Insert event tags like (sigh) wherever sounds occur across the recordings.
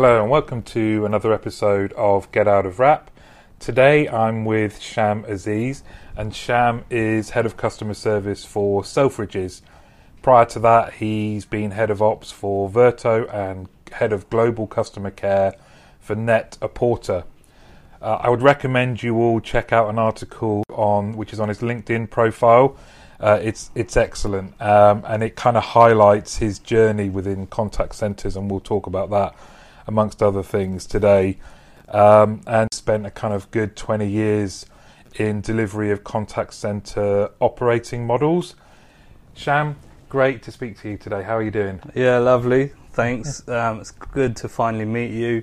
Hello and welcome to another episode of Get Out of Wrap. Today I'm with Sham Aziz, and Sham is head of customer service for Selfridges. Prior to that, he's been head of ops for Verto and head of global customer care for Net a Porter. Uh, I would recommend you all check out an article on which is on his LinkedIn profile. Uh, it's it's excellent, um, and it kind of highlights his journey within contact centres, and we'll talk about that amongst other things today. Um, and spent a kind of good twenty years in delivery of contact centre operating models. Sham, great to speak to you today. How are you doing? Yeah, lovely. Thanks. Um, it's good to finally meet you.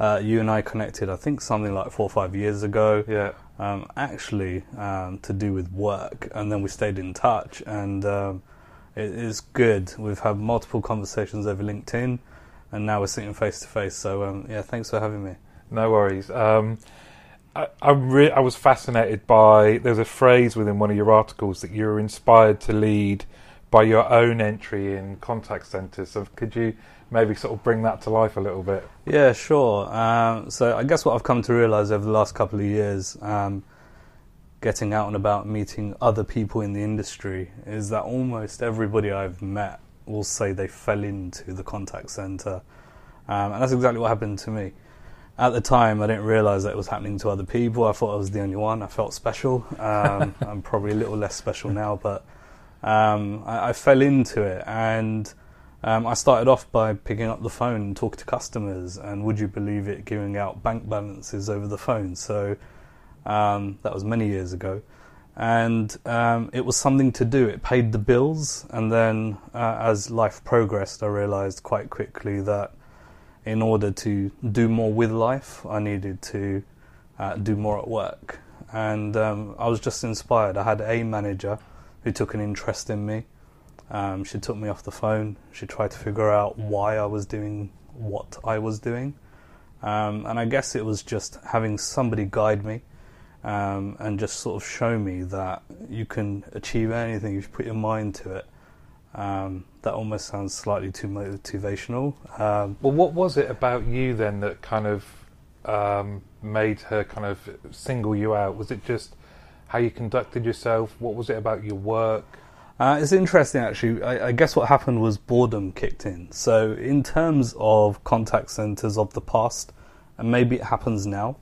Uh, you and I connected, I think, something like four or five years ago. Yeah. Um, actually, um, to do with work, and then we stayed in touch, and um, it is good. We've had multiple conversations over LinkedIn, and now we're sitting face to face. So, um, yeah, thanks for having me. No worries. Um, I I, re- I was fascinated by there's a phrase within one of your articles that you were inspired to lead by your own entry in contact centres. So could you maybe sort of bring that to life a little bit? Yeah, sure. Um, so I guess what I've come to realise over the last couple of years, um, getting out and about, meeting other people in the industry, is that almost everybody I've met will say they fell into the contact centre, um, and that's exactly what happened to me. At the time, I didn't realise that it was happening to other people. I thought I was the only one. I felt special. Um, (laughs) I'm probably a little less special now, but um, I, I fell into it and. Um, I started off by picking up the phone and talking to customers, and would you believe it, giving out bank balances over the phone. So um, that was many years ago, and um, it was something to do. It paid the bills, and then uh, as life progressed, I realised quite quickly that in order to do more with life, I needed to uh, do more at work, and um, I was just inspired. I had a manager who took an interest in me. Um, she took me off the phone. She tried to figure out why I was doing what I was doing. Um, and I guess it was just having somebody guide me um, and just sort of show me that you can achieve anything if you put your mind to it. Um, that almost sounds slightly too motivational. Um, Well, what was it about you then that kind of um, made her kind of single you out? Was it just how you conducted yourself? What was it about your work? Uh, it's interesting, actually. I, I guess what happened was boredom kicked in. So, in terms of contact centers of the past, and maybe it happens now,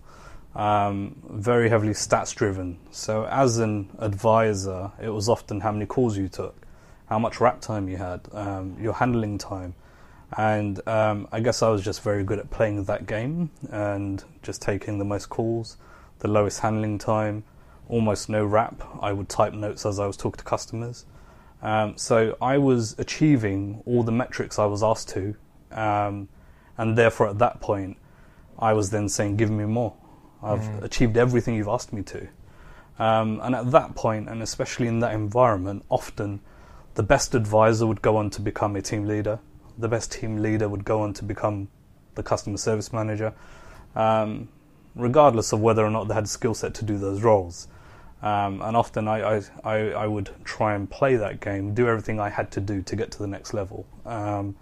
um, very heavily stats driven. So, as an advisor, it was often how many calls you took, how much wrap time you had, um, your handling time. And um, I guess I was just very good at playing that game and just taking the most calls, the lowest handling time, almost no wrap. I would type notes as I was talking to customers. Um, so I was achieving all the metrics I was asked to, um, and therefore at that point, I was then saying, "Give me more. I've achieved everything you've asked me to." Um, and at that point, and especially in that environment, often the best advisor would go on to become a team leader. The best team leader would go on to become the customer service manager, um, regardless of whether or not they had the skill set to do those roles. Um, and often I, I, I, I would try and play that game, do everything I had to do to get to the next level. Um,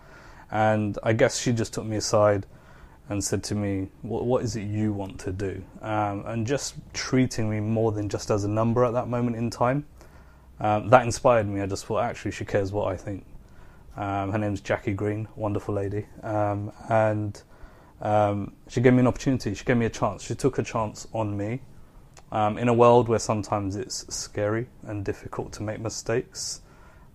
and I guess she just took me aside and said to me, what, what is it you want to do? Um, and just treating me more than just as a number at that moment in time. Um, that inspired me. I just thought, actually, she cares what I think. Um, her name's Jackie Green, wonderful lady. Um, and um, she gave me an opportunity. She gave me a chance. She took a chance on me. Um, in a world where sometimes it's scary and difficult to make mistakes,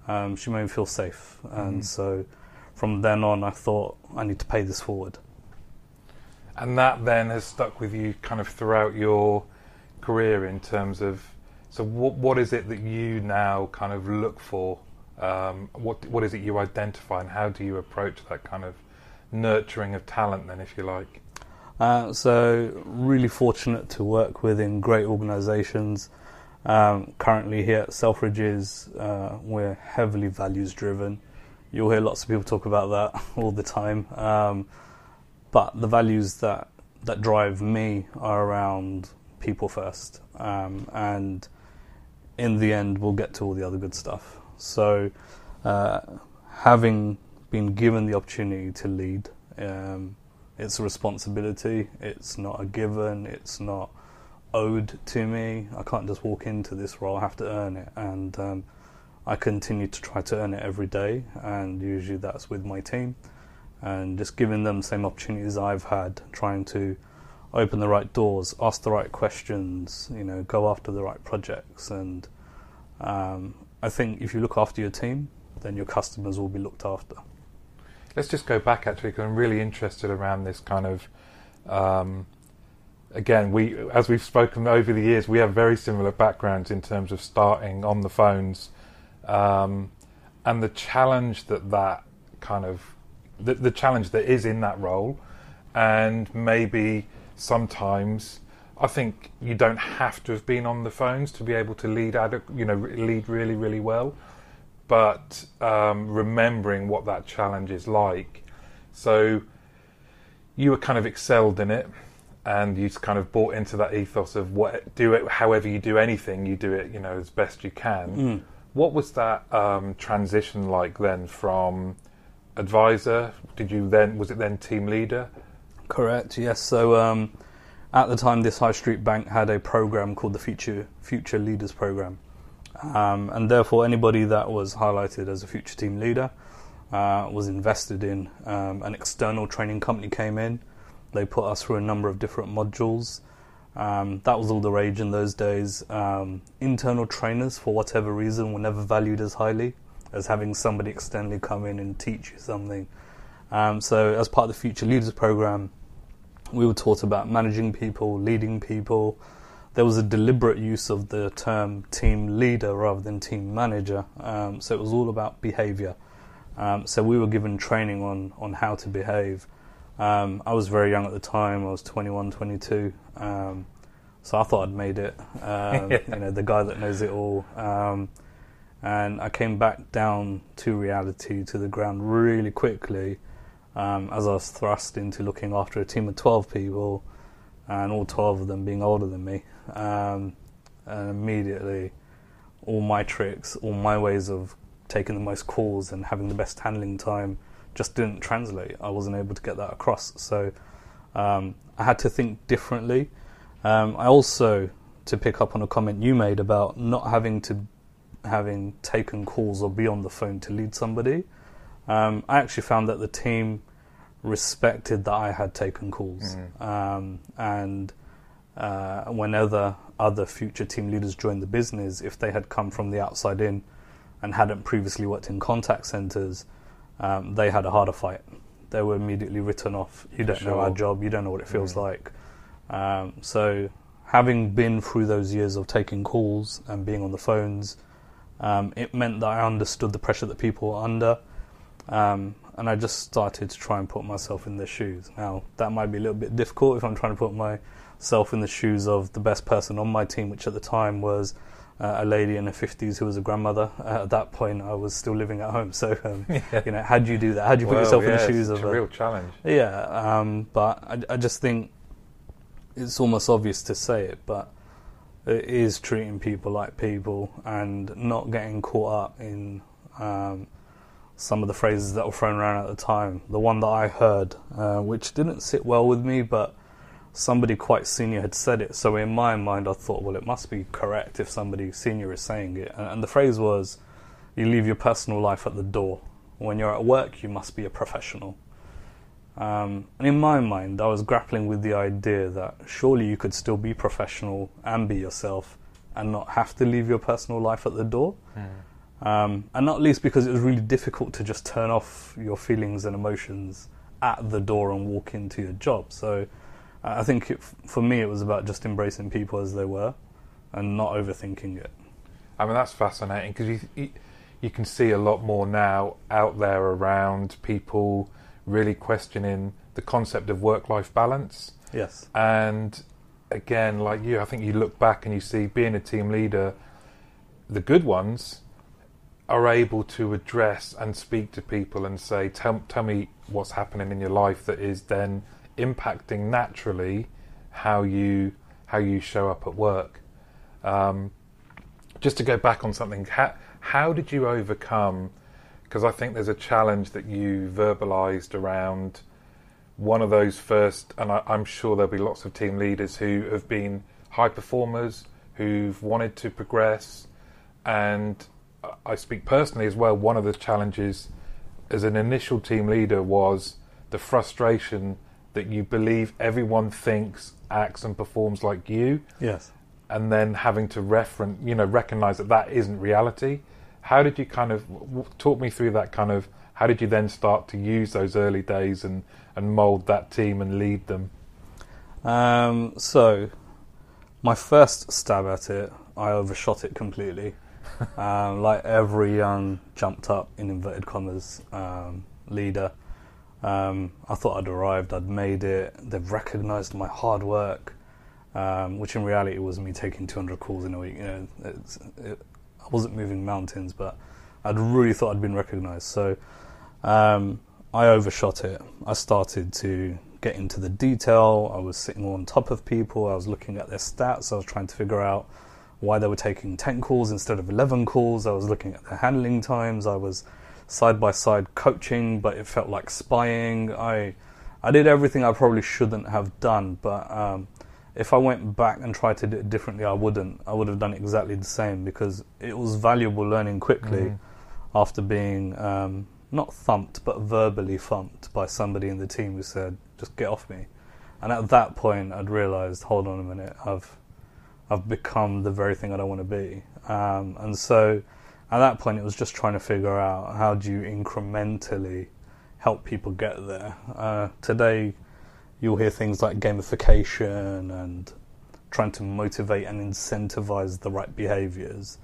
um, she made me feel safe. And Mhm. so from then on, I thought, I need to pay this forward. And that then has stuck with you kind of throughout your career in terms of so what what is it that you now kind of look for? Um, what what is it you identify and how do you approach that kind of nurturing of talent then if you like? Uh, so, really fortunate to work within great organisations. Um, currently, here at Selfridges, uh, we're heavily values driven. You'll hear lots of people talk about that (laughs) all the time. Um, but the values that, that drive me are around people first. Um, and in the end, we'll get to all the other good stuff. So, uh, having been given the opportunity to lead, um, It's a responsibility. It's not a given. It's not owed to me. I can't just walk into this role. I have to earn it, and um, I continue to try to earn it every day. And usually that's with my team, and just giving them the same opportunities I've had, trying to open the right doors, ask the right questions, you know, go after the right projects, and um, I think if you look after your team, then your customers will be looked after. Let's just go back actually, because I'm really interested around this kind of. Um, again, we as we've spoken over the years, we have very similar backgrounds in terms of starting on the phones, um, and the challenge that that kind of the, the challenge that is in that role, and maybe sometimes I think you don't have to have been on the phones to be able to lead, you know, lead really, really well but um, remembering what that challenge is like. So you were kind of excelled in it, and you kind of bought into that ethos of what do it. However you do anything, you do it, you know, as best you can. Mm. What was that um, transition like then from advisor? Did you then was it then team leader? Correct. Yes. So. Um, at the time, this high street bank had a program called the Future Future Leaders Program, um, and therefore, anybody that was highlighted as a future team leader uh, was invested in. Um, an external training company came in. They put us through a number of different modules. Um, that was all the rage in those days. Um, internal trainers, for whatever reason, were never valued as highly as having somebody externally come in and teach you something. Um, so, as part of the Future Leaders Program, we were taught about managing people, leading people, there was a deliberate use of the term team leader rather than team manager. Um, so it was all about behavior. Um, so we were given training on, on how to behave. Um, I was very young at the time. I was 21, 22. Um, so I thought I'd made it. Um, (laughs) you know, the guy that knows it all. Um, and I came back down to reality, to the ground really quickly as I was thrust into looking after a team of 12 people and all 12 of them being older than me. Um, and immediately, all my tricks, all my ways of taking the most calls and having the best handling time just didn't translate. I wasn't able to get that across. So um, I had to think differently. Um, I also, to pick up on a comment you made about not having to having taken calls or be on the phone to lead somebody, um, I actually found that the team respected that I had taken calls. Mm. Um, and uh, whenever other future team leaders joined the business, if they had come from the outside in and hadn't previously worked in contact centers, um, they had a harder fight. They were immediately written off. You don't sure. know our job. You don't know what it feels mm. like. Um, so, having been through those years of taking calls and being on the phones, um, it meant that I understood the pressure that people were under. Um, and I just started to try and put myself in their shoes. Now, that might be a little bit difficult if I'm trying to put myself in the shoes of the best person on my team, which at the time was uh, a lady in her 50s who was a grandmother. Uh, at that point, I was still living at home. (laughs) So, um, (laughs) yeah. you know, how do you do that? How do you put well, yourself yeah, in the shoes of a, a real challenge? Yeah, um, but I, I just think it's almost obvious to say it, but it is treating people like people and not getting caught up in um, some of the phrases that were thrown around at the time. The one that I heard, uh, which didn't sit well with me, but somebody quite senior had said it. So in my mind, I thought, well, it must be correct if somebody senior is saying it. And, and the phrase was, "You leave your personal life at the door. When you're at work, you must be a professional." Um, and in my mind, I was grappling with the idea that surely you could still be professional and be yourself and not have to leave your personal life at the door. Mm. Um, and not least because it was really difficult to just turn off your feelings and emotions at the door and walk into your job. So uh, I think it, for me it was about just embracing people as they were and not overthinking it. I mean that's fascinating because you, you, you can see a lot more now out there around people really questioning the concept of work-life balance. Yes. And again, like you, I think you look back and you see being a team leader, the good ones are able to address and speak to people and say, tell, tell me what's happening in your life that is then impacting naturally how you how you show up at work. Um, just to go back on something, how, how did you overcome? Because I think there's a challenge that you verbalised around one of those first, and I, I'm sure there'll be lots of team leaders who have been high performers, who've wanted to progress, and I speak personally as well. One of the challenges as an initial team leader was the frustration that you believe everyone thinks, acts, and performs like you, Yes. and then having to reference, you know, recognize that that isn't reality. How did you kind of w- talk me through that kind of? How did you then start to use those early days and and mold that team and lead them? Um, so, my first stab at it, I overshot it completely. (laughs) um, like every young, jumped up in inverted commas um, leader, um, I thought I'd arrived, I'd made it. They've recognised my hard work, um, which in reality was me taking 200 calls in a week. You know, it's, it, I wasn't moving mountains, but I'd really thought I'd been recognised. So um, I overshot it. I started to get into the detail. I was sitting on top of people. I was looking at their stats. I was trying to figure out why they were taking 10 calls instead of 11 calls. I was looking at their handling times. I was side by side coaching, but it felt like spying. I I did everything I probably shouldn't have done, but um, if I went back and tried to do it differently, I wouldn't. I would have done exactly the same because it was valuable learning quickly Mm. after being um, not thumped but verbally thumped by somebody in the team who said, "Just get off me." And at that point, I'd realised, hold on a minute, I've I've become the very thing I don't want to be. Um, and so, at that point, it was just trying to figure out how do you incrementally help people get there. Uh, today, you'll hear things like gamification and trying to motivate and incentivize the right behaviors.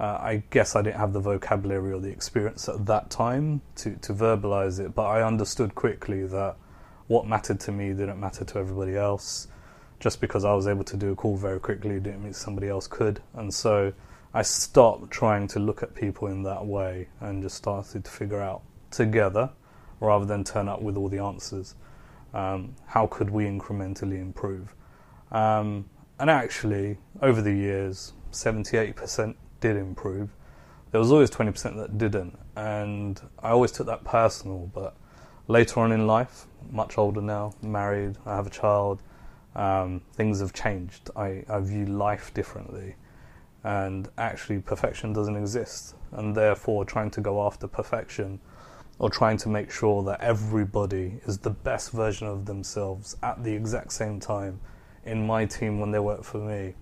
Uh, I guess I didn't have the vocabulary or the experience at that time to, to verbalize it, but I understood quickly that what mattered to me didn't matter to everybody else. Just because I was able to do a call very quickly didn't mean somebody else could. And so I stopped trying to look at people in that way and just started to figure out together, rather than turn up with all the answers, um, how could we incrementally improve? Um, and actually, over the years, 78% did improve. There was always 20% that didn't. And I always took that personal. But later on in life, much older now, married, I have a child, um, things have changed. I, I view life differently. And actually, perfection doesn't exist. And therefore, trying to go after perfection or trying to make sure that everybody is the best version of themselves at the exact same time in my team when they work for me,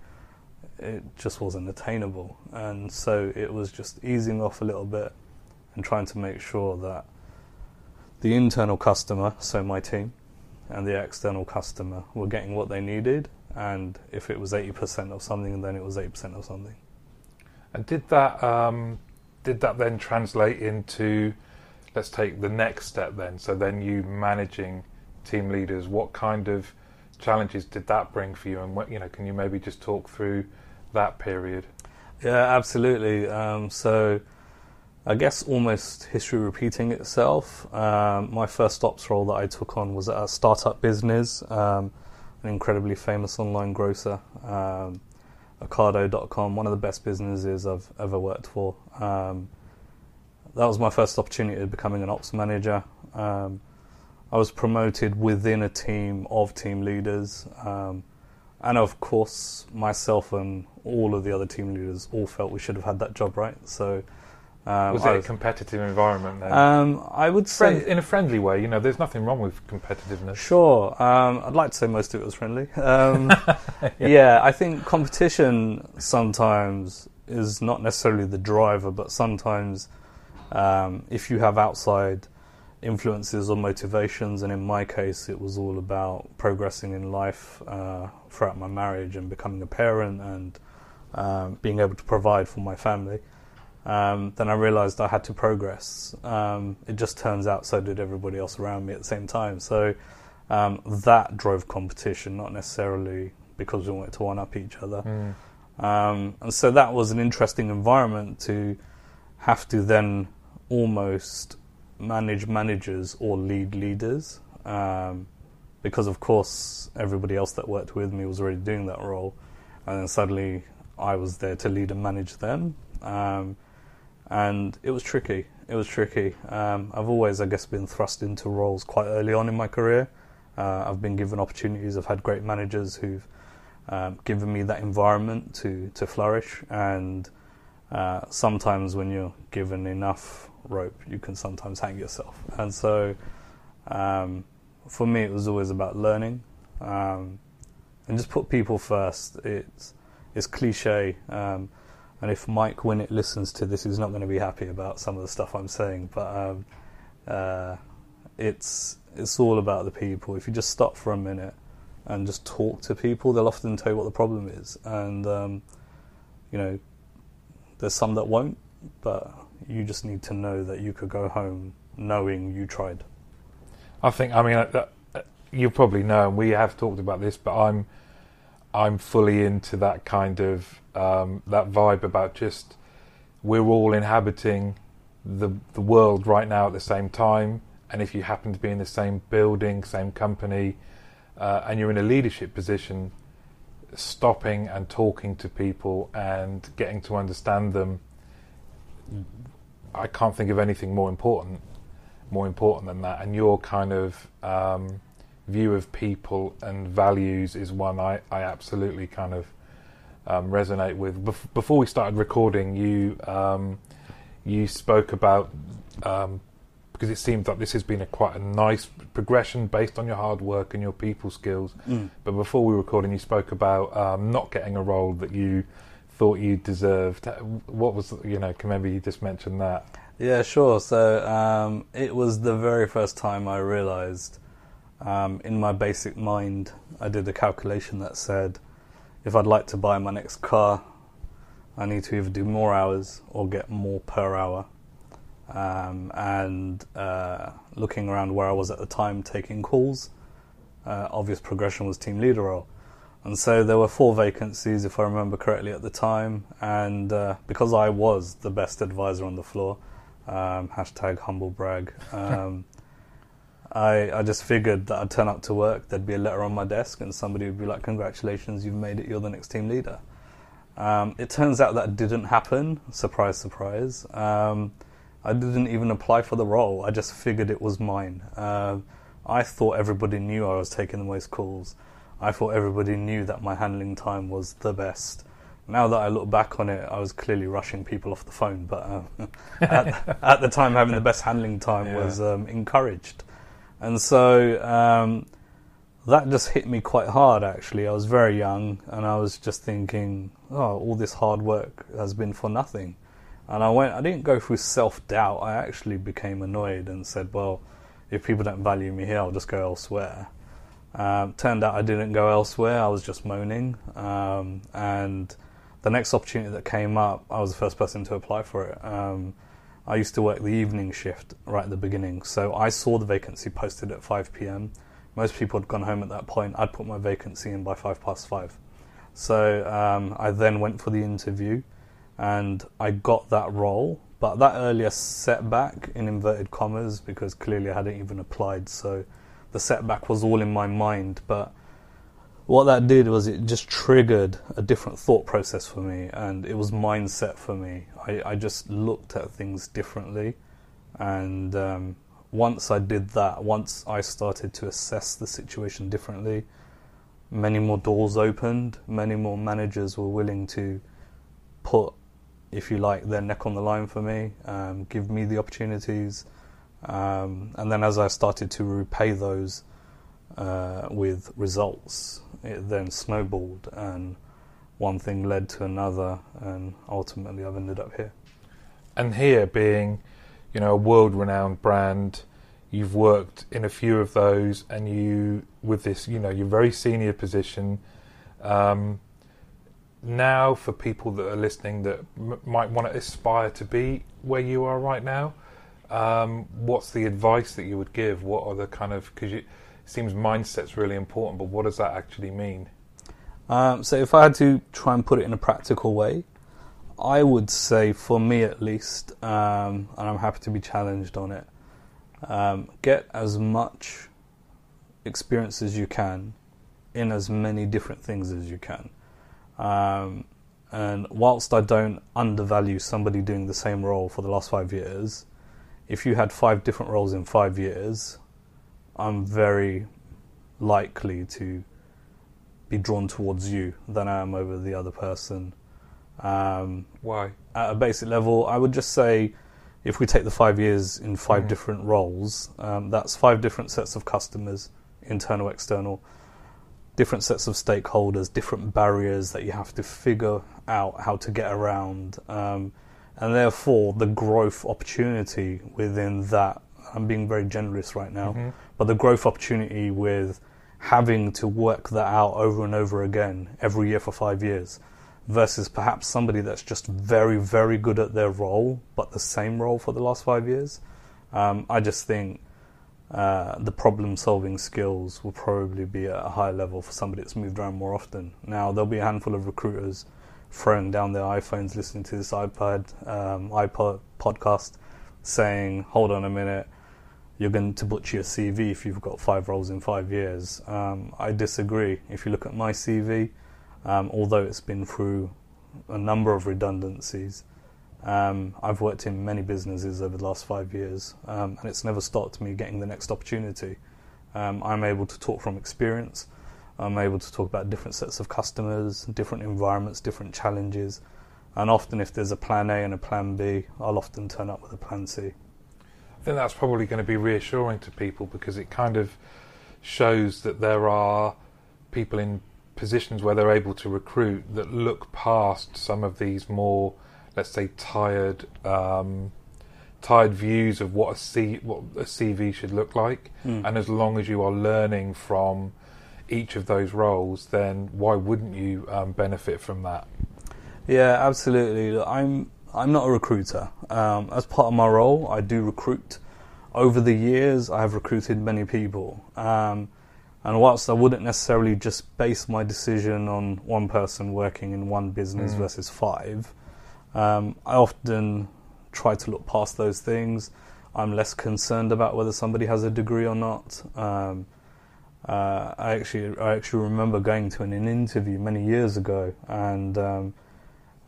it just wasn't attainable. And so it was just easing off a little bit and trying to make sure that the internal customer, so my team, and the external customer were getting what they needed. And if it was 80% of something, then it was 8% of something. And did that um, did that then translate into let's take the next step then? So then you managing team leaders, what kind of challenges did that bring for you? And what you know, can you maybe just talk through that period? Yeah, absolutely. Um, so, I guess almost history repeating itself. Um, my first ops role that I took on was at a startup business, um, an incredibly famous online grocer, um, Ocado.com, one of the best businesses I've ever worked for. Um, that was my first opportunity of becoming an ops manager. Um, I was promoted within a team of team leaders. Um, and of course, myself and all of the other team leaders all felt we should have had that job, right? So, um, Was it a competitive environment then? um, I would Friend, say, in a friendly way, you know, there's nothing wrong with competitiveness. sure. Um, I'd like to say most of it was friendly. Um, (laughs) yeah. I think competition sometimes is not necessarily the driver, but sometimes um, if you have outside influences or motivations, and in my case, it was all about progressing in life uh, throughout my marriage and becoming a parent and um, being able to provide for my family. Um, then I realized I had to progress. Um, it just turns out so did everybody else around me at the same time. So um, that drove competition, not necessarily because we wanted to one up each other. Mm. Um, and so that was an interesting environment to have to then almost manage managers or lead leaders. Um, because, of course, everybody else that worked with me was already doing that role. And then suddenly I was there to lead and manage them. Um, and it was tricky. It was tricky. Um, I've always, I guess, been thrust into roles quite early on in my career. Uh, I've been given opportunities. I've had great managers who've um, given me that environment to to flourish. And uh, sometimes when you're given enough rope, you can sometimes hang yourself. And so, um, for me, it was always about learning um, and just put people first. It's it's cliche. Um, and if Mike Winnet listens to this, he's not going to be happy about some of the stuff I'm saying. But um, uh, it's it's all about the people. If you just stop for a minute and just talk to people, they'll often tell you what the problem is. And um, you know, there's some that won't, but you just need to know that you could go home knowing you tried. I think. I mean, uh, uh, you probably know, and we have talked about this, but I'm I'm fully into that kind of um, that vibe about just we're all inhabiting the the world right now at the same time, and if you happen to be in the same building, same company, uh, and you're in a leadership position, stopping and talking to people and getting to understand them, I can't think of anything more important, more important than that. And your kind of um, view of people and values is one I, I absolutely kind of um, resonate with. Bef- before we started recording, you um, you spoke about um, because it seems like this has been a quite a nice progression based on your hard work and your people skills. Mm. But before we were recording, you spoke about um, not getting a role that you thought you deserved. What was you know? Can maybe you just mention that? Yeah, sure. So um, it was the very first time I realised, um, in my basic mind, I did a calculation that said, if I'd like to buy my next car, I need to either do more hours or get more per hour. Um, and uh, looking around where I was at the time, taking calls, uh, obvious progression was team leader role. And so there were four vacancies, if I remember correctly, at the time. And uh, because I was the best advisor on the floor, um, hashtag humble brag, um, (laughs) I, I just figured that I'd turn up to work, there'd be a letter on my desk, and somebody would be like, Congratulations, you've made it, you're the next team leader. Um, it turns out that didn't happen. Surprise, surprise. Um, I didn't even apply for the role. I just figured it was mine. Uh, I thought everybody knew I was taking the most calls. I thought everybody knew that my handling time was the best. Now that I look back on it, I was clearly rushing people off the phone, but uh, (laughs) at, at, the time, having the best handling time yeah. was um, encouraged. And so um, that just hit me quite hard, actually. I was very young, and I was just thinking, oh, all this hard work has been for nothing. And I went, I didn't go through self doubt. I actually became annoyed and said, well, if people don't value me here, I'll just go elsewhere. Um, turned out I didn't go elsewhere. I was just moaning. Um, and the next opportunity that came up, I was the first person to apply for it. Um, I used to work the evening shift right at the beginning. So I saw the vacancy posted at 5 p.m. Most people had gone home at that point. I'd put my vacancy in by 5 past 5. So um, I then went for the interview and I got that role. But that earlier setback, in inverted commas, because clearly I hadn't even applied, so the setback was all in my mind. But what that did was it just triggered a different thought process for me, and it was mindset for me. I, I just looked at things differently, and um, once I did that, once I started to assess the situation differently, many more doors opened, many more managers were willing to put if you like, their neck on the line for me, um, give me the opportunities. Um, and then as I started to repay those uh, with results, it then snowballed, and one thing led to another, and ultimately I've ended up here. And here being, you know, a world-renowned brand, you've worked in a few of those, and you, with this, you know, your very senior position. Um, now for people that are listening that m- might want to aspire to be where you are right now? Um, what's the advice that you would give? What are the kind of because it seems mindset's really important, but what does that actually mean? Um, so if I had to try and put it in a practical way, I would say for me at least, um, and I'm happy to be challenged on it, um, get as much experience as you can in as many different things as you can. Um, and whilst I don't undervalue somebody doing the same role for the last five years, if you had five different roles in five years, I'm very likely to be drawn towards you than I am over the other person. Um, Why? at a basic level, I would just say if we take the five years in five Mm. different roles, um, that's five different sets of customers, internal, external, different sets of stakeholders, different barriers that you have to figure out how to get around. Um, and therefore, the growth opportunity within that, I'm being very generous right now, Mhm. but the growth opportunity with having to work that out over and over again every year for five years versus perhaps somebody that's just very, very good at their role, but the same role for the last five years. Um, I just think uh, the problem solving skills will probably be at a higher level for somebody that's moved around more often. Now, there'll be a handful of recruiters throwing down their iPhones, listening to this iPad, um, iPod podcast, saying, hold on a minute, you're going to butcher your CV if you've got five roles in five years. Um, I disagree. If you look at my CV, um, although it's been through a number of redundancies, um, I've worked in many businesses over the last five years, um, and it's never stopped me getting the next opportunity. Um, I'm able to talk from experience. I'm able to talk about different sets of customers, different environments, different challenges, and often if there's a plan A and a plan B, I'll often turn up with a plan C. I think that's probably going to be reassuring to people because it kind of shows that there are people in positions where they're able to recruit that look past some of these more, let's say, tired, um, tired views of what a C, what a CV should look like. Mm. And as long as you are learning from each of those roles, then why wouldn't you um, benefit from that? Yeah, absolutely. I'm I'm not a recruiter. Um, as part of my role, I do recruit. Over the years, I have recruited many people. Um, and whilst I wouldn't necessarily just base my decision on one person working in one business Mm. versus five, um, I often try to look past those things. I'm less concerned about whether somebody has a degree or not. Um, uh, I actually I actually remember going to an, an interview many years ago, and um,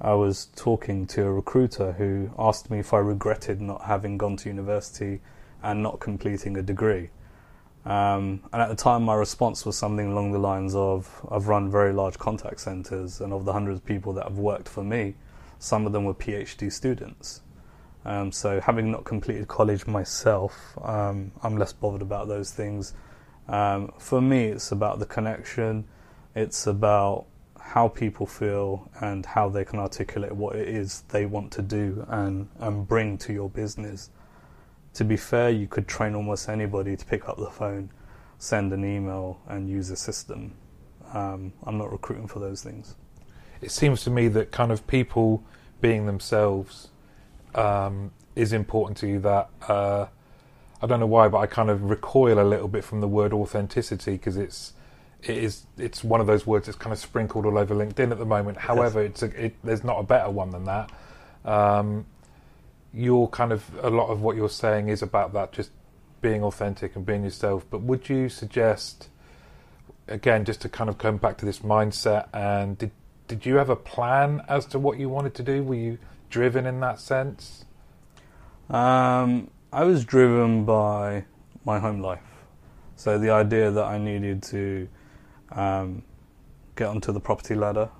I was talking to a recruiter who asked me if I regretted not having gone to university and not completing a degree. Um, and at the time, my response was something along the lines of I've run very large contact centers, and of the hundreds of people that have worked for me, some of them were PhD students. Um, so, having not completed college myself, um, I'm less bothered about those things. Um, for me, it's about the connection, it's about how people feel and how they can articulate what it is they want to do and, and bring to your business. To be fair, you could train almost anybody to pick up the phone, send an email, and use a system. Um, I'm not recruiting for those things. it seems to me that kind of people being themselves um, is important to you. That uh, I don't know why, but I kind of recoil a little bit from the word authenticity because it's it is it's one of those words that's kind of sprinkled all over LinkedIn at the moment. However, it's a, it, there's not a better one than that. Um, you're kind of a lot of what you're saying is about that, just being authentic and being yourself. But would you suggest? Again, just to kind of come back to this mindset, and did did you have a plan as to what you wanted to do? Were you driven in that sense? Um, I was driven by my home life. So the idea that I needed to um, get onto the property ladder,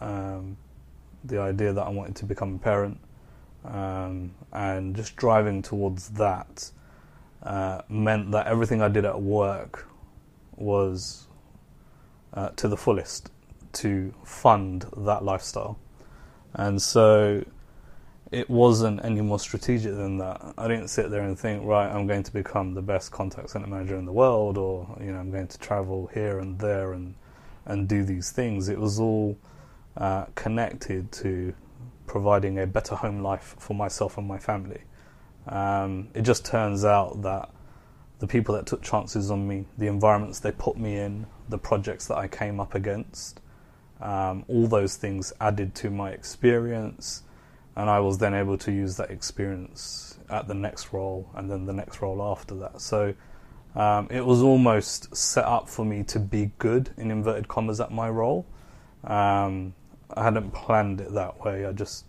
um, the idea that I wanted to become a parent, um, and just driving towards that uh, meant that everything I did at work was uh, to the fullest to fund that lifestyle. And so it wasn't any more strategic than that. I didn't sit there and think, right, I'm going to become the best contact center manager in the world, or you know, I'm going to travel here and there and and do these things. It was all uh, connected to providing a better home life for myself and my family. Um, it just turns out that the people that took chances on me, the environments they put me in, the projects that I came up against, um, all those things added to my experience and I was then able to use that experience at the next role and then the next role after that. So um, it was almost set up for me to be good in inverted commas at my role. Um, I hadn't planned it that way. I just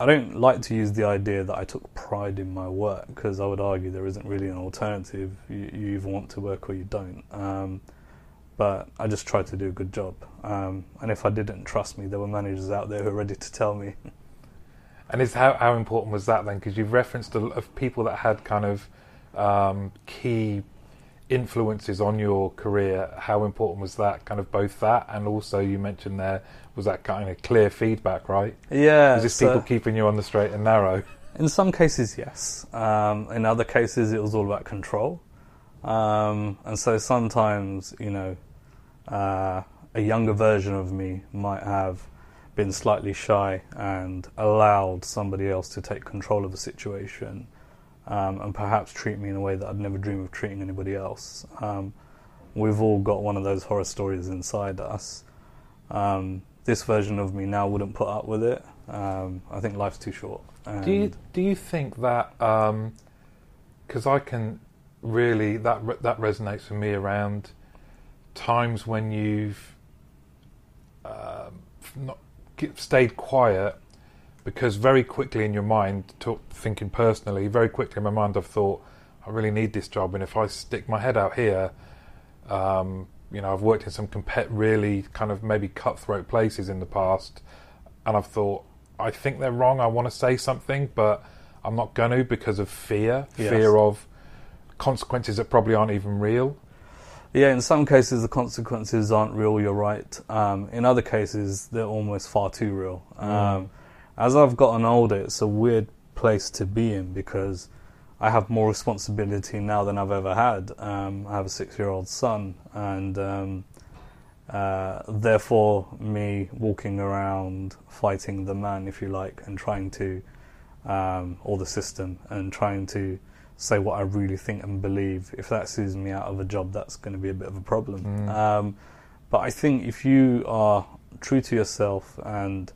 I don't like to use the idea that I took pride in my work because I would argue there isn't really an alternative. You, you either want to work or you don't. Um, but I just tried to do a good job. Um, and if I didn't trust me, there were managers out there who were ready to tell me. (laughs) And is how how important was that then? Because you've referenced a lot of people that had kind of um, key influences on your career. How important was that? Kind of both that and also you mentioned there was that kind of clear feedback, right? Yeah. Was this so- people keeping you on the straight and narrow? In some cases, yes. Um, in other cases, it was all about control. Um, and so sometimes, you know, uh, a younger version of me might have been slightly shy and allowed somebody else to take control of the situation um, and perhaps treat me in a way that I'd never dream of treating anybody else. Um, we've all got one of those horror stories inside us. Um, this version of me now wouldn't put up with it. Um, I think life's too short. Do you do you think that because I can really that that resonates for me around times when you've um, not stayed quiet because very quickly in your mind, to, thinking personally, very quickly in my mind, I've thought I really need this job, and if I stick my head out here, um, you know, I've worked in some compet really kind of maybe cutthroat places in the past, and I've thought I think they're wrong. I want to say something, but I'm not going to because of fear, Yes. fear of consequences that probably aren't even real. Yeah, in some cases the consequences aren't real. You're right. Um, in other cases, they're almost far too real. Um, as I've gotten older, it's a weird place to be in because I have more responsibility now than I've ever had. Um, I have a six-year-old son, and um, uh, therefore, me walking around fighting the man, if you like, and trying to, um, or the system, and trying to say what I really think and believe. If that sees me out of a job, that's going to be a bit of a problem. Mm. Um, but I think if you are true to yourself and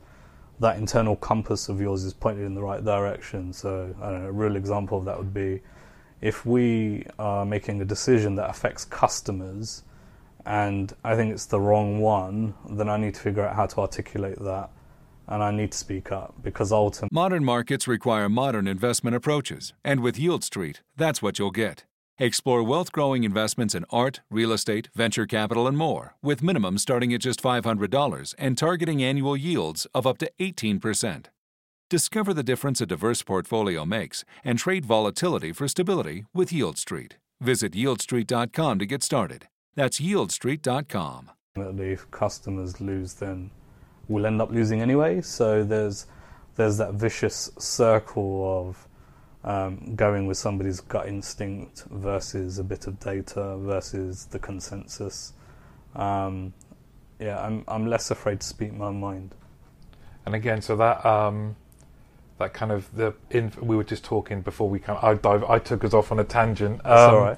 that internal compass of yours is pointed in the right direction. So, I don't know, a real example of that would be if we are making a decision that affects customers and I think it's the wrong one, then I need to figure out how to articulate that and I need to speak up because ultimately, Modern markets require modern investment approaches, and with Yieldstreet, that's what you'll get. Explore wealth growing investments in art, real estate, venture capital, and more, with minimums starting at just $500 and targeting annual yields of up to 18%. Discover the difference a diverse portfolio makes and trade volatility for stability with Yieldstreet. Visit yieldstreet.com to get started. That's yieldstreet.com. if customers lose, then we'll end up losing anyway. So there's there's that vicious circle of um, going with somebody's gut instinct versus a bit of data versus the consensus. Um, yeah, I'm I'm less afraid to speak my mind. And again, so that um, that kind of the in, we were just talking before we come. I dive, I took us off on a tangent. That's um, all right.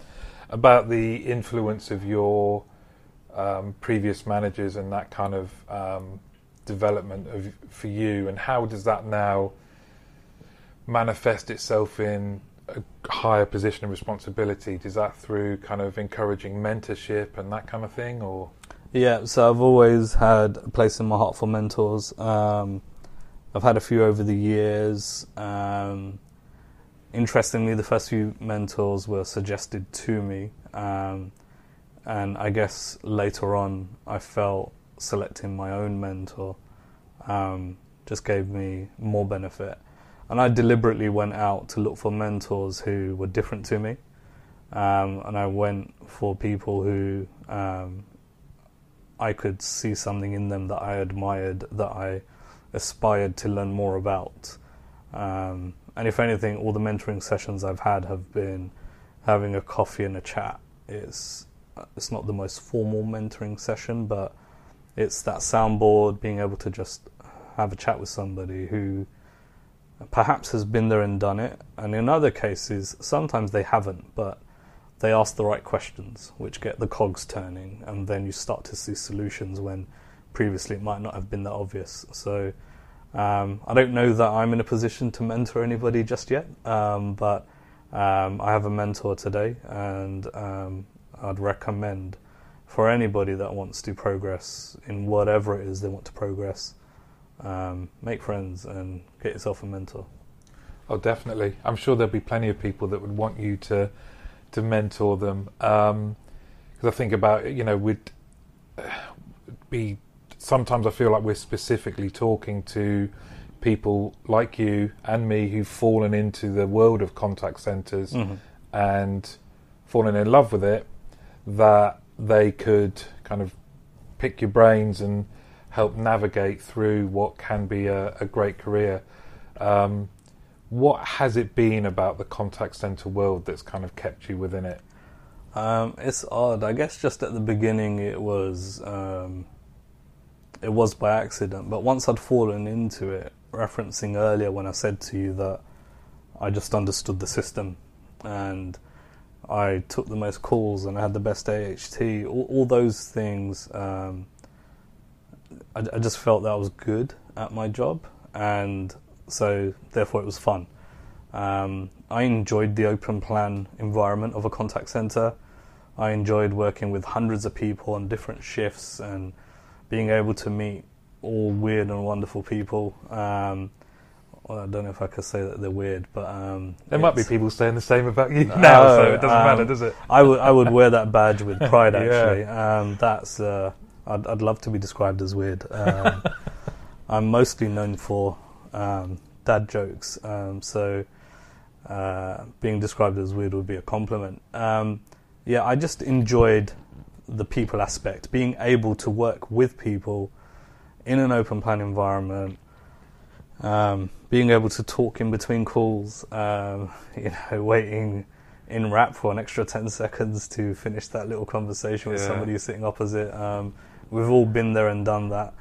About the influence of your um, previous managers and that kind of um, development of for you, and how does that now manifest itself in a higher position of responsibility? Is that through kind of encouraging mentorship and that kind of thing, or Yeah, so I've always had a place in my heart for mentors. Um, I've had a few over the years. Um, interestingly, the first few mentors were suggested to me, um, and I guess later on, I felt selecting my own mentor um, just gave me more benefit. And I deliberately went out to look for mentors who were different to me, um, and I went for people who um, I could see something in them that I admired, that I aspired to learn more about. Um, and if anything, all the mentoring sessions I've had have been having a coffee and a chat. It's it's not the most formal mentoring session, but it's that soundboard, being able to just have a chat with somebody who perhaps has been there and done it. And in other cases, sometimes they haven't, but they ask the right questions, which get the cogs turning, and then you start to see solutions when previously it might not have been that obvious. So um, I don't know that I'm in a position to mentor anybody just yet, um, but um, I have a mentor today, and um, I'd recommend for anybody that wants to progress in whatever it is they want to progress. um, make friends, and get yourself a mentor. Oh, definitely. I'm sure there'll be plenty of people that would want you to to mentor them. Because I think about you know we'd (sighs) be sometimes I feel like we're specifically talking to people like you and me who've fallen into the world of contact centers Mm-hmm. and fallen in love with it. That they could kind of pick your brains and help navigate through what can be a, a great career. Um, what has it been about the contact center world that's kind of kept you within it? Um, it's odd. I guess just at the beginning it was um, it was by accident, but once I'd fallen into it, referencing earlier when I said to you that I just understood the system and I took the most calls and I had the best AHT, all, all those things. Um, I, I just felt that I was good at my job, and so therefore it was fun. Um, I enjoyed the open plan environment of a contact center. I enjoyed working with hundreds of people on different shifts and being able to meet all weird and wonderful people. Um, well, I don't know if I could say that they're weird, but um, There might be people saying the same about you No, now, so it doesn't um, matter, does it? I would I would wear that badge with (laughs) pride. Yeah. Actually, um, that's uh, I'd I'd love to be described as weird. Um, (laughs) I'm mostly known for um, dad jokes, um, so uh, being described as weird would be a compliment. Um, yeah, I just enjoyed the people aspect, being able to work with people in an open plan environment. Um, being able to talk in between calls, um, (laughs) you know, waiting in wrap for an extra 10 seconds to finish that little conversation with Yeah. somebody sitting opposite. Um, we've all been there and done that.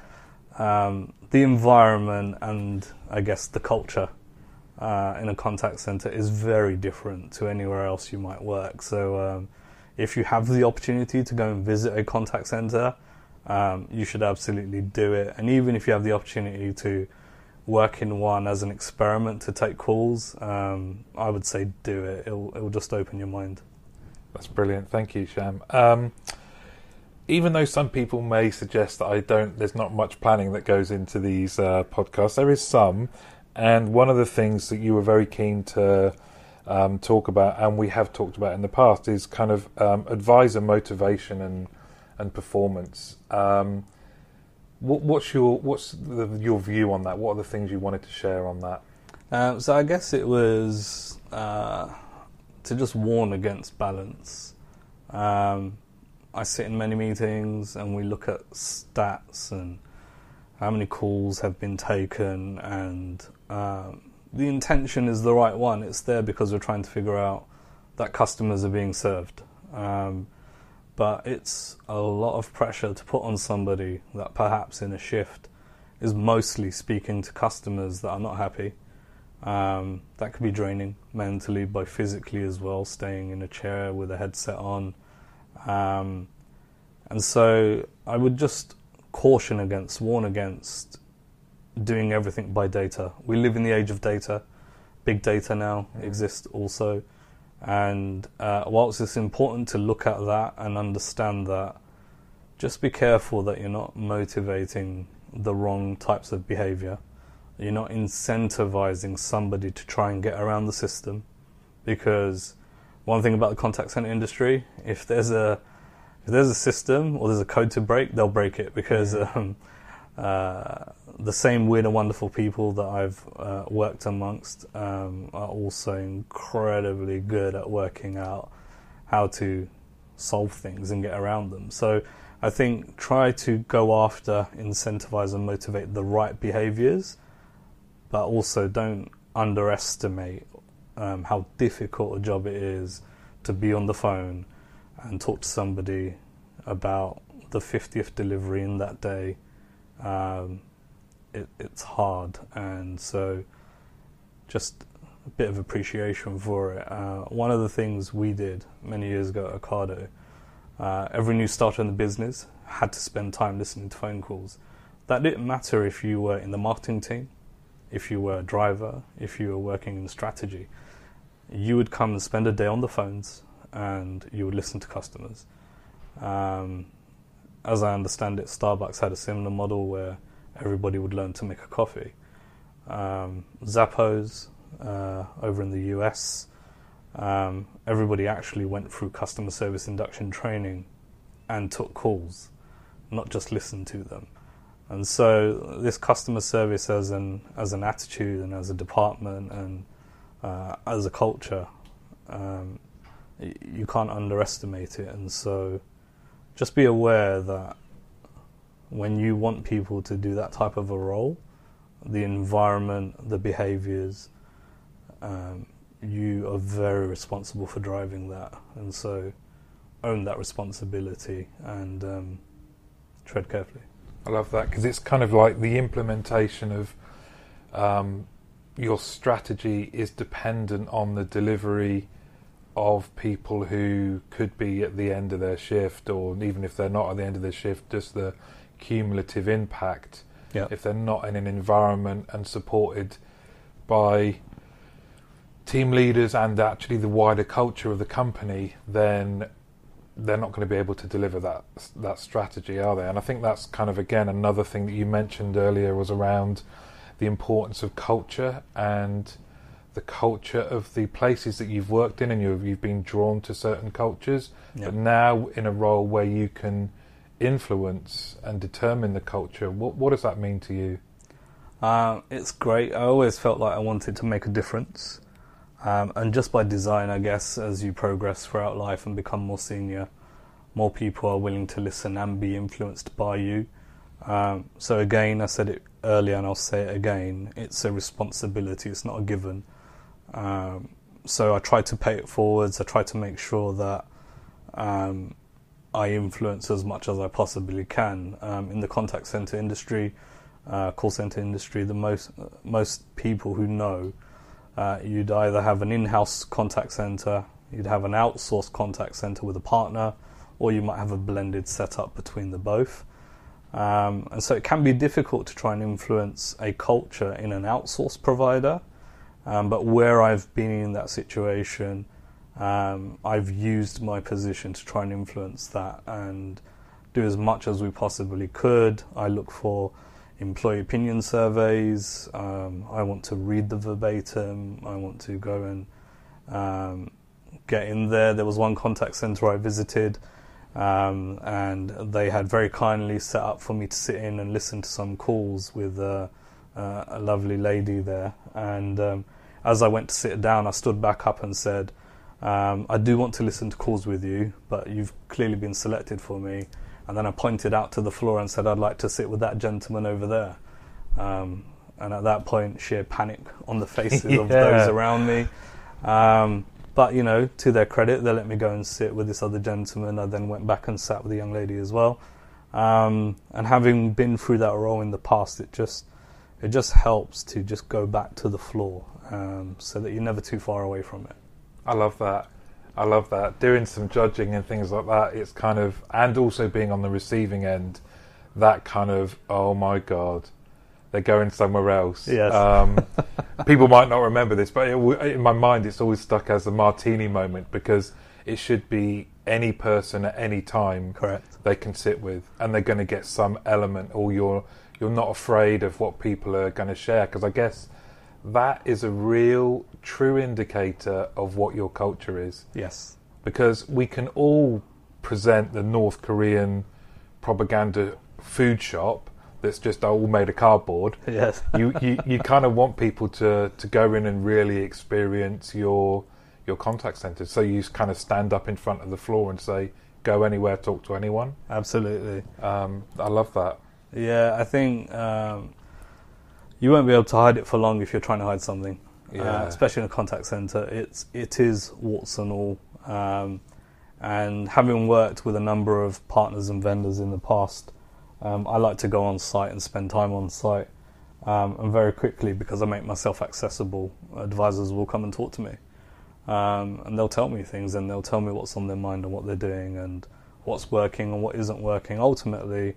Um, the environment and I guess the culture uh, in a contact center is very different to anywhere else you might work. So, um, if you have the opportunity to go and visit a contact center, um, you should absolutely do it. And even if you have the opportunity to work in one as an experiment to take calls, um, I would say do it. It'll, it'll just open your mind. That's brilliant. Thank you, Sham. Um, even though some people may suggest that I don't, there's not much planning that goes into these uh, podcasts. There is some, and one of the things that you were very keen to um, talk about, and we have talked about in the past, is kind of um, advisor motivation and and performance. Um, what, what's your what's the, your view on that? What are the things you wanted to share on that? Um, so I guess it was uh, to just warn against balance. Um, I sit in many meetings and we look at stats and how many calls have been taken, and um, the intention is the right one. It's there because we're trying to figure out that customers are being served. Um, but it's a lot of pressure to put on somebody that perhaps in a shift is mostly speaking to customers that are not happy. Um, that could be draining mentally, but physically as well, staying in a chair with a headset on. Um, and so I would just caution against, warn against doing everything by data. We live in the age of data. Big data now Yeah. exists also. And uh, whilst it's important to look at that and understand that, just be careful that you're not motivating the wrong types of behavior. You're not incentivizing somebody to try and get around the system. Because one thing about the contact center industry, if there's a if there's a system or there's a code to break, they'll break it because um, uh, the same weird and wonderful people that I've uh, worked amongst um, are also incredibly good at working out how to solve things and get around them. So I think try to go after, incentivize, and motivate the right behaviors, but also don't underestimate um, how difficult a job it is to be on the phone and talk to somebody about the 50th delivery in that day. Um, it, it's hard, and so just a bit of appreciation for it. Uh, one of the things we did many years ago at Ocado, uh, every new starter in the business had to spend time listening to phone calls. That didn't matter if you were in the marketing team, if you were a driver, if you were working in strategy. You would come and spend a day on the phones and you would listen to customers. Um, as I understand it, Starbucks had a similar model where everybody would learn to make a coffee. Um, Zappos uh, over in the US, um, everybody actually went through customer service induction training and took calls, not just listened to them. And so, this customer service as an as an attitude and as a department and uh, as a culture, um, you can't underestimate it. And so, just be aware that when you want people to do that type of a role, the environment, the behaviors, um, you are very responsible for driving that. And so, own that responsibility and um, tread carefully. I love that because it's kind of like the implementation of um, your strategy is dependent on the delivery of people who could be at the end of their shift, or even if they're not at the end of their shift, just the cumulative impact. If they're not in an environment and supported by team leaders and actually the wider culture of the company, then they're not going to be able to deliver that that strategy, are they? And I think that's kind of again another thing that you mentioned earlier was around the importance of culture and the culture of the places that you've worked in, and you've you've been drawn to certain cultures. Yep. But now in a role where you can influence and determine the culture, what what does that mean to you? Uh, it's great. I always felt like I wanted to make a difference. Um, and just by design, I guess, as you progress throughout life and become more senior, more people are willing to listen and be influenced by you. Um, so, again, I said it earlier and I'll say it again it's a responsibility, it's not a given. Um, so, I try to pay it forwards, I try to make sure that um, I influence as much as I possibly can. Um, in the contact center industry, uh, call center industry, the most, most people who know uh, you'd either have an in house contact center, you'd have an outsourced contact center with a partner, or you might have a blended setup between the both. Um, and so it can be difficult to try and influence a culture in an outsourced provider. Um, but where I've been in that situation, um, I've used my position to try and influence that and do as much as we possibly could. I look for employee opinion surveys. Um, I want to read the verbatim. I want to go and um, get in there. There was one contact center I visited, um, and they had very kindly set up for me to sit in and listen to some calls with uh, uh, a lovely lady there. And um, as I went to sit down, I stood back up and said, um, I do want to listen to calls with you, but you've clearly been selected for me. And then I pointed out to the floor and said, I'd like to sit with that gentleman over there. Um, and at that point, sheer panic on the (laughs) faces of those around me. Um, but, you know, to their credit, they let me go and sit with this other gentleman. I then went back and sat with the young lady as well. Um, and having been through that role in the past, it just it just helps to just go back to the floor um, so that you're never too far away from it. I love that. I love that. Doing some judging and things like that, it's kind of, and also being on the receiving end, that kind of, oh my God, they're going somewhere else. Yes. Um, (laughs) people might not remember this, but it, in my mind, it's always stuck as a martini moment because it should be any person at any time Correct. they can sit with, and they're going to get some element, or you're you're not afraid of what people are going to share. Because I guess that is a real, true indicator of what your culture is. Yes. Because we can all present the North Korean propaganda food shop that's just all made of cardboard. Yes. (laughs) you, you you kind of want people to to go in and really experience your your contact center. So you kind of stand up in front of the floor and say, "Go anywhere, talk to anyone." Absolutely. Um, I love that. Yeah, I think um, you won't be able to hide it for long if you're trying to hide something. Yeah. Uh, especially in a contact center, it's it is warts and all. Um, and having worked with a number of partners and vendors in the past, um, I like to go on site and spend time on site. Um, and very quickly, because I make myself accessible, advisors will come and talk to me. Um, and they'll tell me things and they'll tell me what's on their mind and what they're doing and what's working and what isn't working. Ultimately,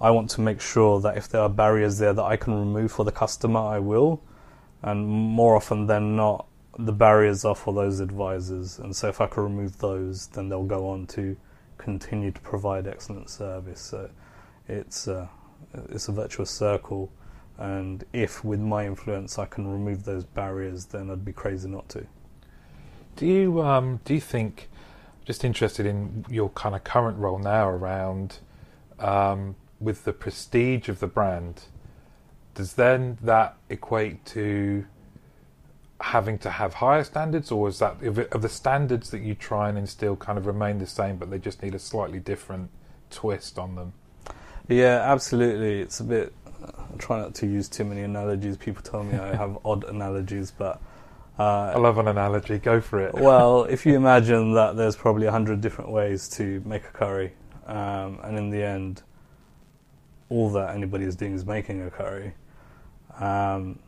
I want to make sure that if there are barriers there that I can remove for the customer, I will. And more often than not, the barriers are for those advisors. And so if I can remove those, then they'll go on to continue to provide excellent service. So it's uh, it's a virtuous circle. And if with my influence I can remove those barriers, then I'd be crazy not to. Do you um, do you think? Just interested in your kind of current role now around um, with the prestige of the brand. Does then that equate to having to have higher standards, or is that are the standards that you try and instill kind of remain the same, but they just need a slightly different twist on them? Yeah, absolutely. It's a bit. I try not to use too many analogies. People tell me I (laughs) have odd analogies, but uh, I love an analogy. Go for it. well, (laughs) if you imagine that there's probably a hundred different ways to make a curry, um, and in the end, all that anybody is doing is making a curry. Um,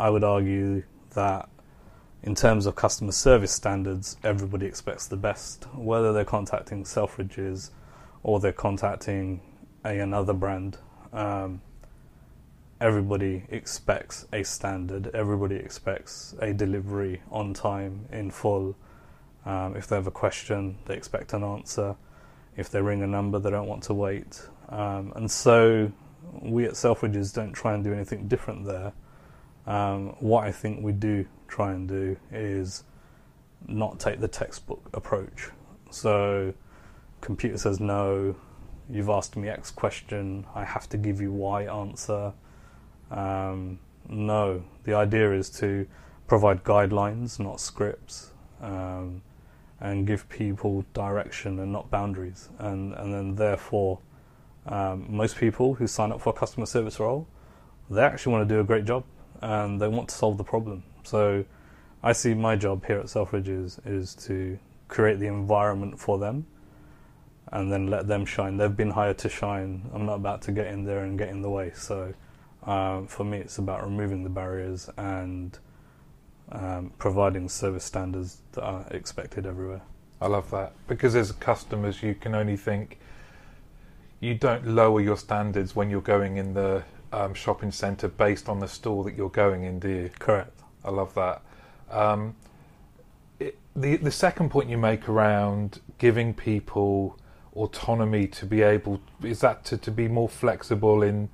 I would argue that in terms of customer service standards, everybody expects the best, whether they're contacting Selfridges or they're contacting a, another brand. Um, everybody expects a standard. Everybody expects a delivery on time, in full. Um, if they have a question, they expect an answer. If they ring a number, they don't want to wait. Um, and so we at Selfridges don't try and do anything different there. Um, what I think we do try and do is not take the textbook approach. So, computer says no, you've asked me X question, I have to give you Y answer. Um, no, the idea is to provide guidelines, not scripts, um, and give people direction and not boundaries. And, and then, therefore, um, most people who sign up for a customer service role, they actually want to do a great job and they want to solve the problem. So, I see my job here at Selfridges is to create the environment for them and then let them shine. They've been hired to shine. I'm not about to get in there and get in the way. So um, for me, it's about removing the barriers and um, providing service standards that are expected everywhere. I love that because as customers, you can only think you don't lower your standards when you're going in the um, shopping centre based on the store that you're going in, do you? Correct. I love that. Um, it, the the second point you make around giving people autonomy to be able is that to, to be more flexible in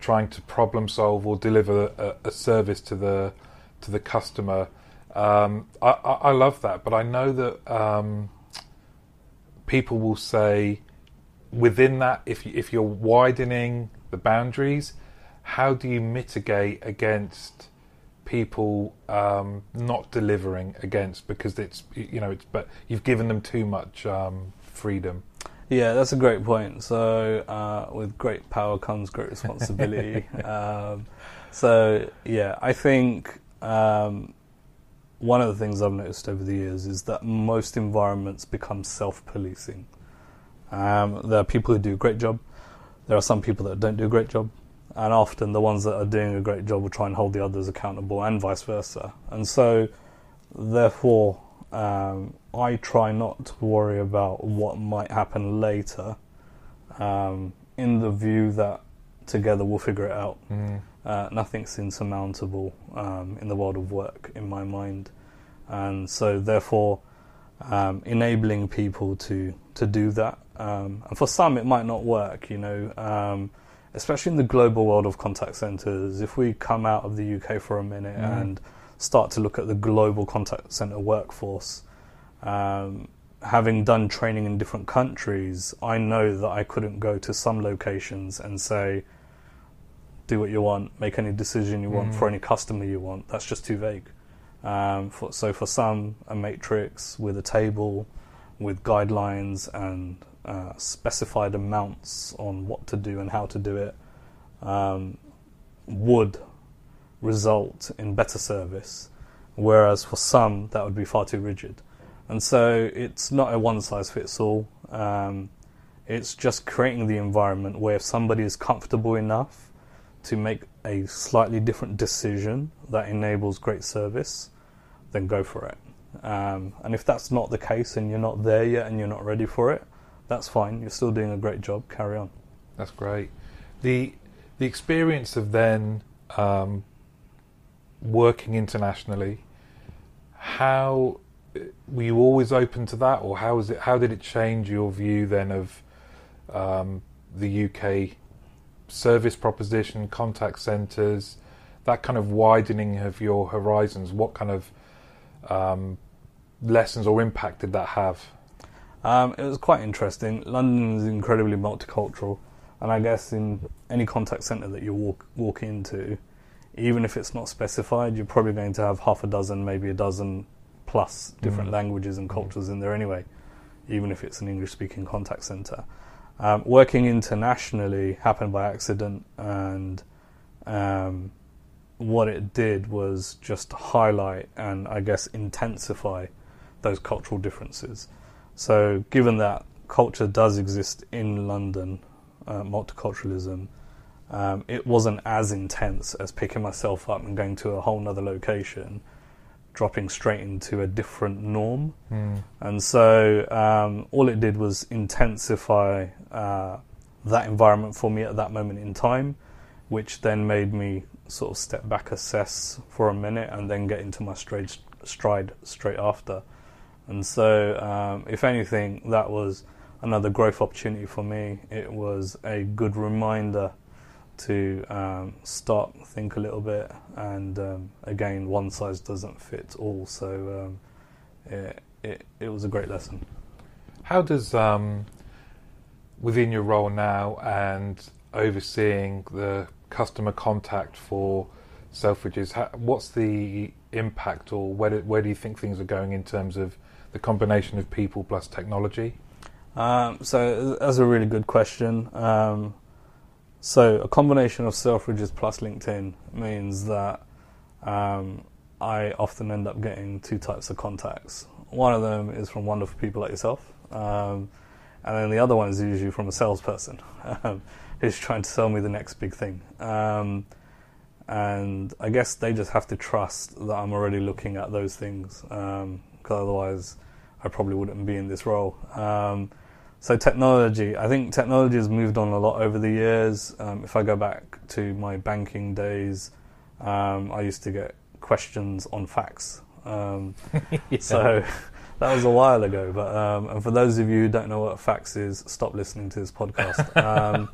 trying to problem solve or deliver a, a service to the to the customer. Um, I, I, I, love that, but I know that um, people will say within that, if you, if you're widening the boundaries, how do you mitigate against people um, not delivering against because it's you know it's but you've given them too much um, freedom. Yeah, that's a great point. So, uh, with great power comes great responsibility. (laughs) um, so, yeah, I think um, one of the things I've noticed over the years is that most environments become self policing. Um, there are people who do a great job, there are some people that don't do a great job, and often the ones that are doing a great job will try and hold the others accountable, and vice versa. And so, therefore, um, I try not to worry about what might happen later, um, in the view that together we'll figure it out. Mm. Uh, nothing's insurmountable um, in the world of work, in my mind, and so therefore, um, enabling people to to do that. Um, and for some, it might not work. You know, um, especially in the global world of contact centers. If we come out of the UK for a minute mm. and start to look at the global contact center workforce um, having done training in different countries, I know that I couldn't go to some locations and say, do what you want, make any decision you want mm. for any customer you want. That's just too vague. Um, for, so for some, a matrix with a table, with guidelines and uh, specified amounts on what to do and how to do it um, would result in better service. Whereas for some, that would be far too rigid. And so it's not a one size fits all. Um, it's just creating the environment where if somebody is comfortable enough to make a slightly different decision that enables great service, then go for it. Um, and if that's not the case and you're not there yet and you're not ready for it, that's fine. You're still doing a great job. Carry on. That's great. The the experience of then um, working internationally, how were you always open to that, or how was it? How did it change your view then of um, the UK service proposition, contact centres, that kind of widening of your horizons. What kind of um, lessons or impact did that have? Um, it was quite interesting. London is incredibly multicultural, and I guess in any contact centre that you walk walk into, even if it's not specified, you're probably going to have half a dozen, maybe a dozen plus different Mm. languages and cultures in there anyway, even if it's an English speaking contact centre. Um, working internationally happened by accident, and um, what it did was just highlight and I guess intensify those cultural differences. So, given that culture does exist in London, uh, multiculturalism, um, it wasn't as intense as picking myself up and going to a whole nother location, dropping straight into a different norm. Mm. And so um, all it did was intensify uh, that environment for me at that moment in time, which then made me sort of step back, assess for a minute, and then get into my straight stride straight after. And so, um, if anything, that was another growth opportunity for me. It was a good reminder to um, stop, think a little bit, and um, again, one size doesn't fit all. So um, it, it it was a great lesson. How does, um, within your role now and overseeing the customer contact for Selfridges, how, what's the impact or where do, where do you think things are going in terms of the combination of people plus technology? Um, so that's a really good question. Um, so a combination of Selfridges plus LinkedIn means that um, I often end up getting two types of contacts. One of them is from wonderful people like yourself, um, and then the other one is usually from a salesperson um, who's trying to sell me the next big thing. Um, and I guess they just have to trust that I'm already looking at those things, because otherwise I probably wouldn't be in this role. Um, so technology, I think technology has moved on a lot over the years. Um, if I go back to my banking days, um, I used to get questions on fax. Um, (laughs) So (laughs) that was a while ago. But um, and for those of you who don't know what a fax is, stop listening to this podcast. Um,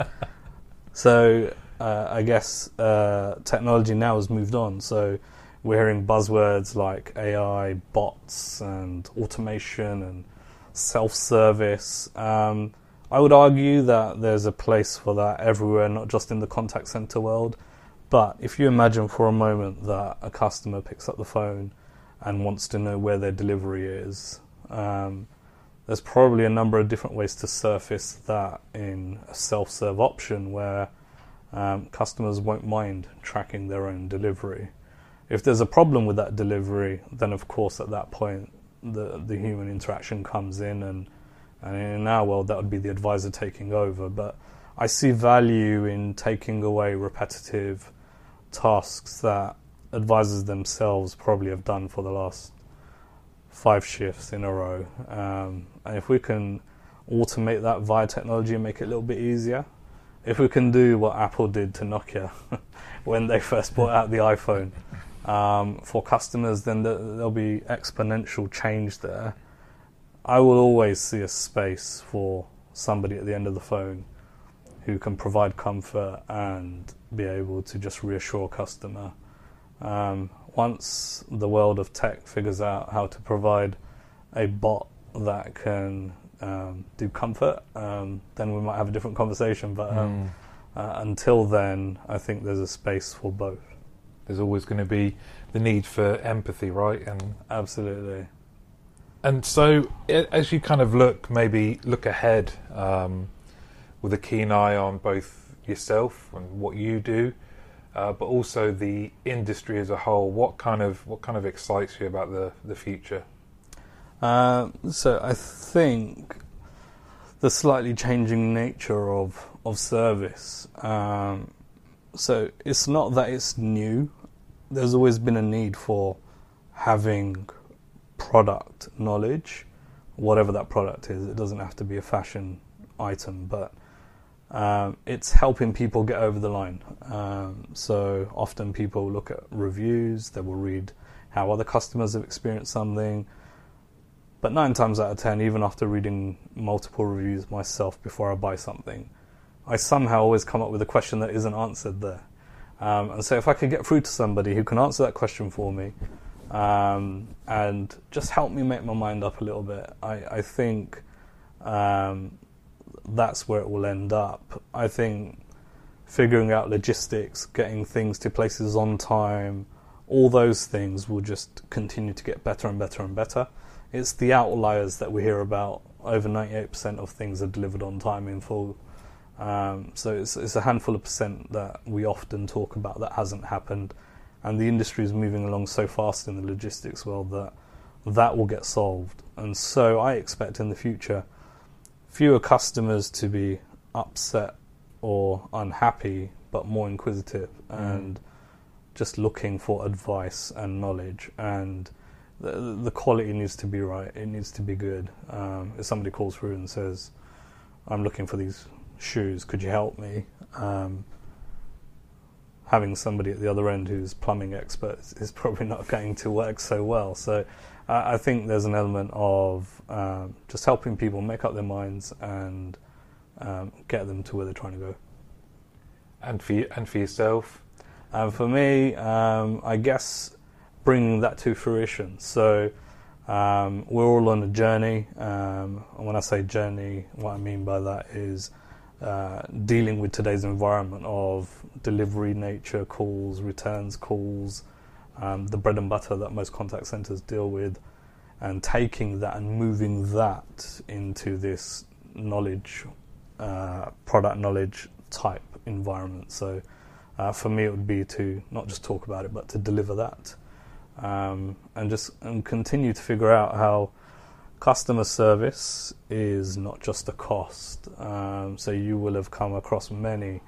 (laughs) so uh, I guess uh, technology now has moved on. So we're hearing buzzwords like AI, bots, and automation, and self-service. Um, I would argue that there's a place for that everywhere, not just in the contact center world. But if you imagine for a moment that a customer picks up the phone and wants to know where their delivery is, um, there's probably a number of different ways to surface that in a self-serve option where um, customers won't mind tracking their own delivery. If there's a problem with that delivery, then of course at that point the the human interaction comes in, and and in our world that would be the advisor taking over. But I see value in taking away repetitive tasks that advisors themselves probably have done for the last five shifts in a row. Um, and if we can automate that via technology and make it a little bit easier, if we can do what Apple did to Nokia (laughs) when they first brought out the iPhone um, for customers, then th- there'll be exponential change there. I will always see a space for somebody at the end of the phone who can provide comfort and be able to just reassure a customer. Um, once the world of tech figures out how to provide a bot that can um, do comfort, um, then we might have a different conversation. But um, uh, until then, I think there's a space for both. There's always going to be the need for empathy, right? And Absolutely. and so as you kind of look, maybe look ahead um, with a keen eye on both yourself and what you do, uh, but also the industry as a whole. What kind of what kind of excites you about the the future? Um, so I think the slightly changing nature of of service. Um, so it's not that it's new. There's always been a need for having product knowledge, whatever that product is. It doesn't have to be a fashion item, but um, it's helping people get over the line. Um, so often people look at reviews, they will read how other customers have experienced something. But nine times out of ten, even after reading multiple reviews myself before I buy something, I somehow always come up with a question that isn't answered there. Um, and so if I could get through to somebody who can answer that question for me um, and just help me make my mind up a little bit, I, I think um, that's where it will end up. I think figuring out logistics, getting things to places on time, all those things will just continue to get better and better and better. It's the outliers that we hear about. Over 98% of things are delivered on time in full. Um, so it's, it's a handful of percent that we often talk about that hasn't happened. And the industry is moving along so fast in the logistics world that that will get solved. And so I expect in the future fewer customers to be upset or unhappy, but more inquisitive Mm. and just looking for advice and knowledge. And the, the quality needs to be right. It needs to be good. Um, if somebody calls through and says, "I'm looking for these shoes, could you help me?" Um, having somebody at the other end who's plumbing expert is- probably not going to work so well. So uh, I think there's an element of um, just helping people make up their minds and um, get them to where they're trying to go. And for you, and for yourself, And for me, um, I guess bringing that to fruition. So um, we're all on a journey. Um, and when I say journey, what I mean by that is uh, dealing with today's environment of delivery nature calls, returns calls, um, the bread and butter that most contact centers deal with, and taking that and moving that into this knowledge, uh, product knowledge type environment. So uh, for me, it would be to not just talk about it, but to deliver that, um, and just and continue to figure out how customer service is not just a cost. Um, so you will have come across many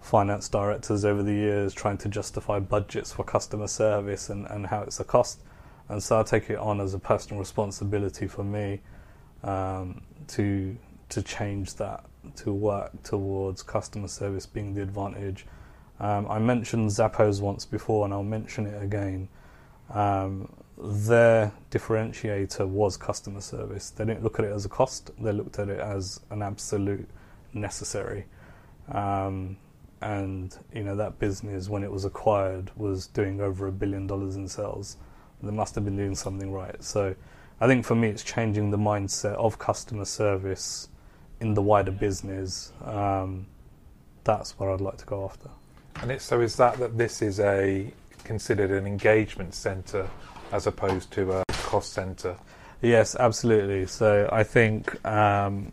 finance directors over the years trying to justify budgets for customer service and, and how it's a cost. And so I take it on as a personal responsibility for me um, to to change that, to work towards customer service being the advantage. Um, I mentioned Zappos once before, and I'll mention it again. Um, their differentiator was customer service. They didn't look at it as a cost; they looked at it as an absolute necessary. Um, and you know that business, when it was acquired, was doing over a billion dollars in sales. They must have been doing something right. So, I think for me, it's changing the mindset of customer service in the wider business. Um, that's what I'd like to go after. and it's so is that that this is a considered an engagement centre as opposed to a cost centre. Yes, absolutely. So I think um,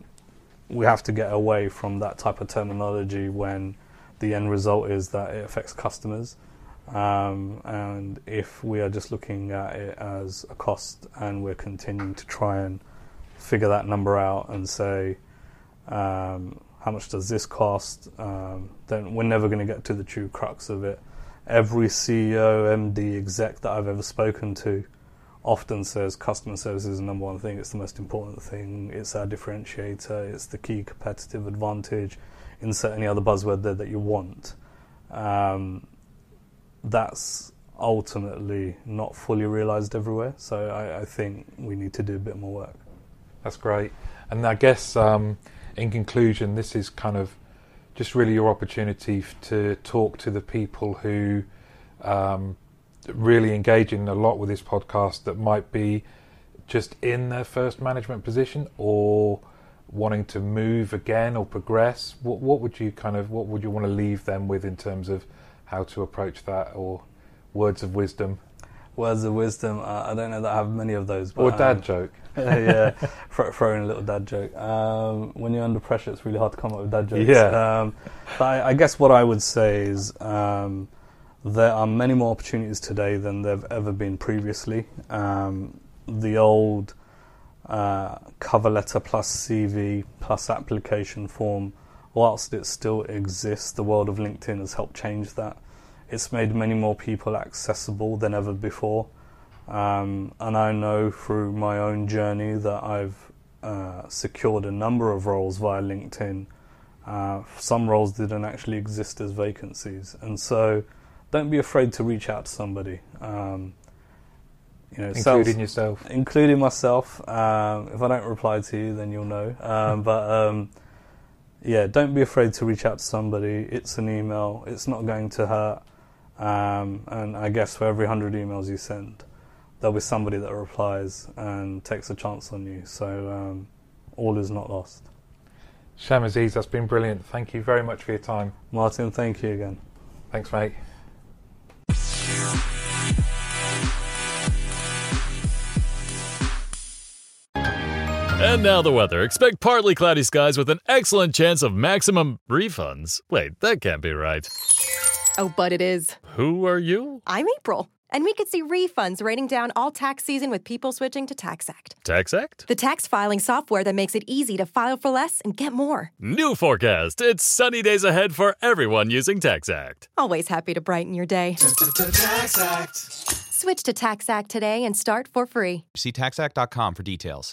we have to get away from that type of terminology when the end result is that it affects customers. Um, and if we are just looking at it as a cost and we're continuing to try and figure that number out and say, um, how much does this cost? Um, then we're never going to get to the true crux of it. Every CEO, MD, exec that I've ever spoken to often says customer service is the number one thing. It's the most important thing. It's our differentiator. It's the key competitive advantage. Insert any other buzzword there that you want. Um, that's ultimately not fully realized everywhere. So I, I think we need to do a bit more work. That's great. And I guess um, in conclusion, this is kind of just really your opportunity to talk to the people who um, really engaging a lot with this podcast that might be just in their first management position or wanting to move again or progress. What, what would you kind of what would you want to leave them with in terms of how to approach that or words of wisdom Words of wisdom. Uh, I don't know that I have many of those. But, or dad um, joke? (laughs) yeah, throw, in a little dad joke. Um, when you're under pressure, it's really hard to come up with dad jokes. Yeah. Um, but I, I guess what I would say is um, there are many more opportunities today than there've ever been previously. Um, the old uh, cover letter plus CV plus application form, whilst it still exists, the world of LinkedIn has helped change that. It's made many more people accessible than ever before. Um, and I know through my own journey that I've uh, secured a number of roles via LinkedIn. Uh, some roles didn't actually exist as vacancies, and so don't be afraid to reach out to somebody. Um, you know, Including yourself. including myself. Um, if I don't reply to you, then you'll know. Um, (laughs) but um, yeah, don't be afraid to reach out to somebody. It's an email. It's not going to hurt. Um, and I guess for every hundred emails you send, there'll be somebody that replies and takes a chance on you. So um, all is not lost. Sham Aziz, that's been brilliant. Thank you very much for your time. Martin, thank you again. Thanks, mate. And now the weather. Expect partly cloudy skies with an excellent chance of maximum refunds. Wait, that can't be right. Oh, but it is. Who are you? I'm April, and we could see refunds raining down all tax season with people switching to TaxAct. TaxAct? The tax filing software that makes it easy to file for less and get more. New forecast. It's sunny days ahead for everyone using TaxAct. Always happy to brighten your day. TaxAct. Switch to TaxAct today and start for free. See taxact.com for details.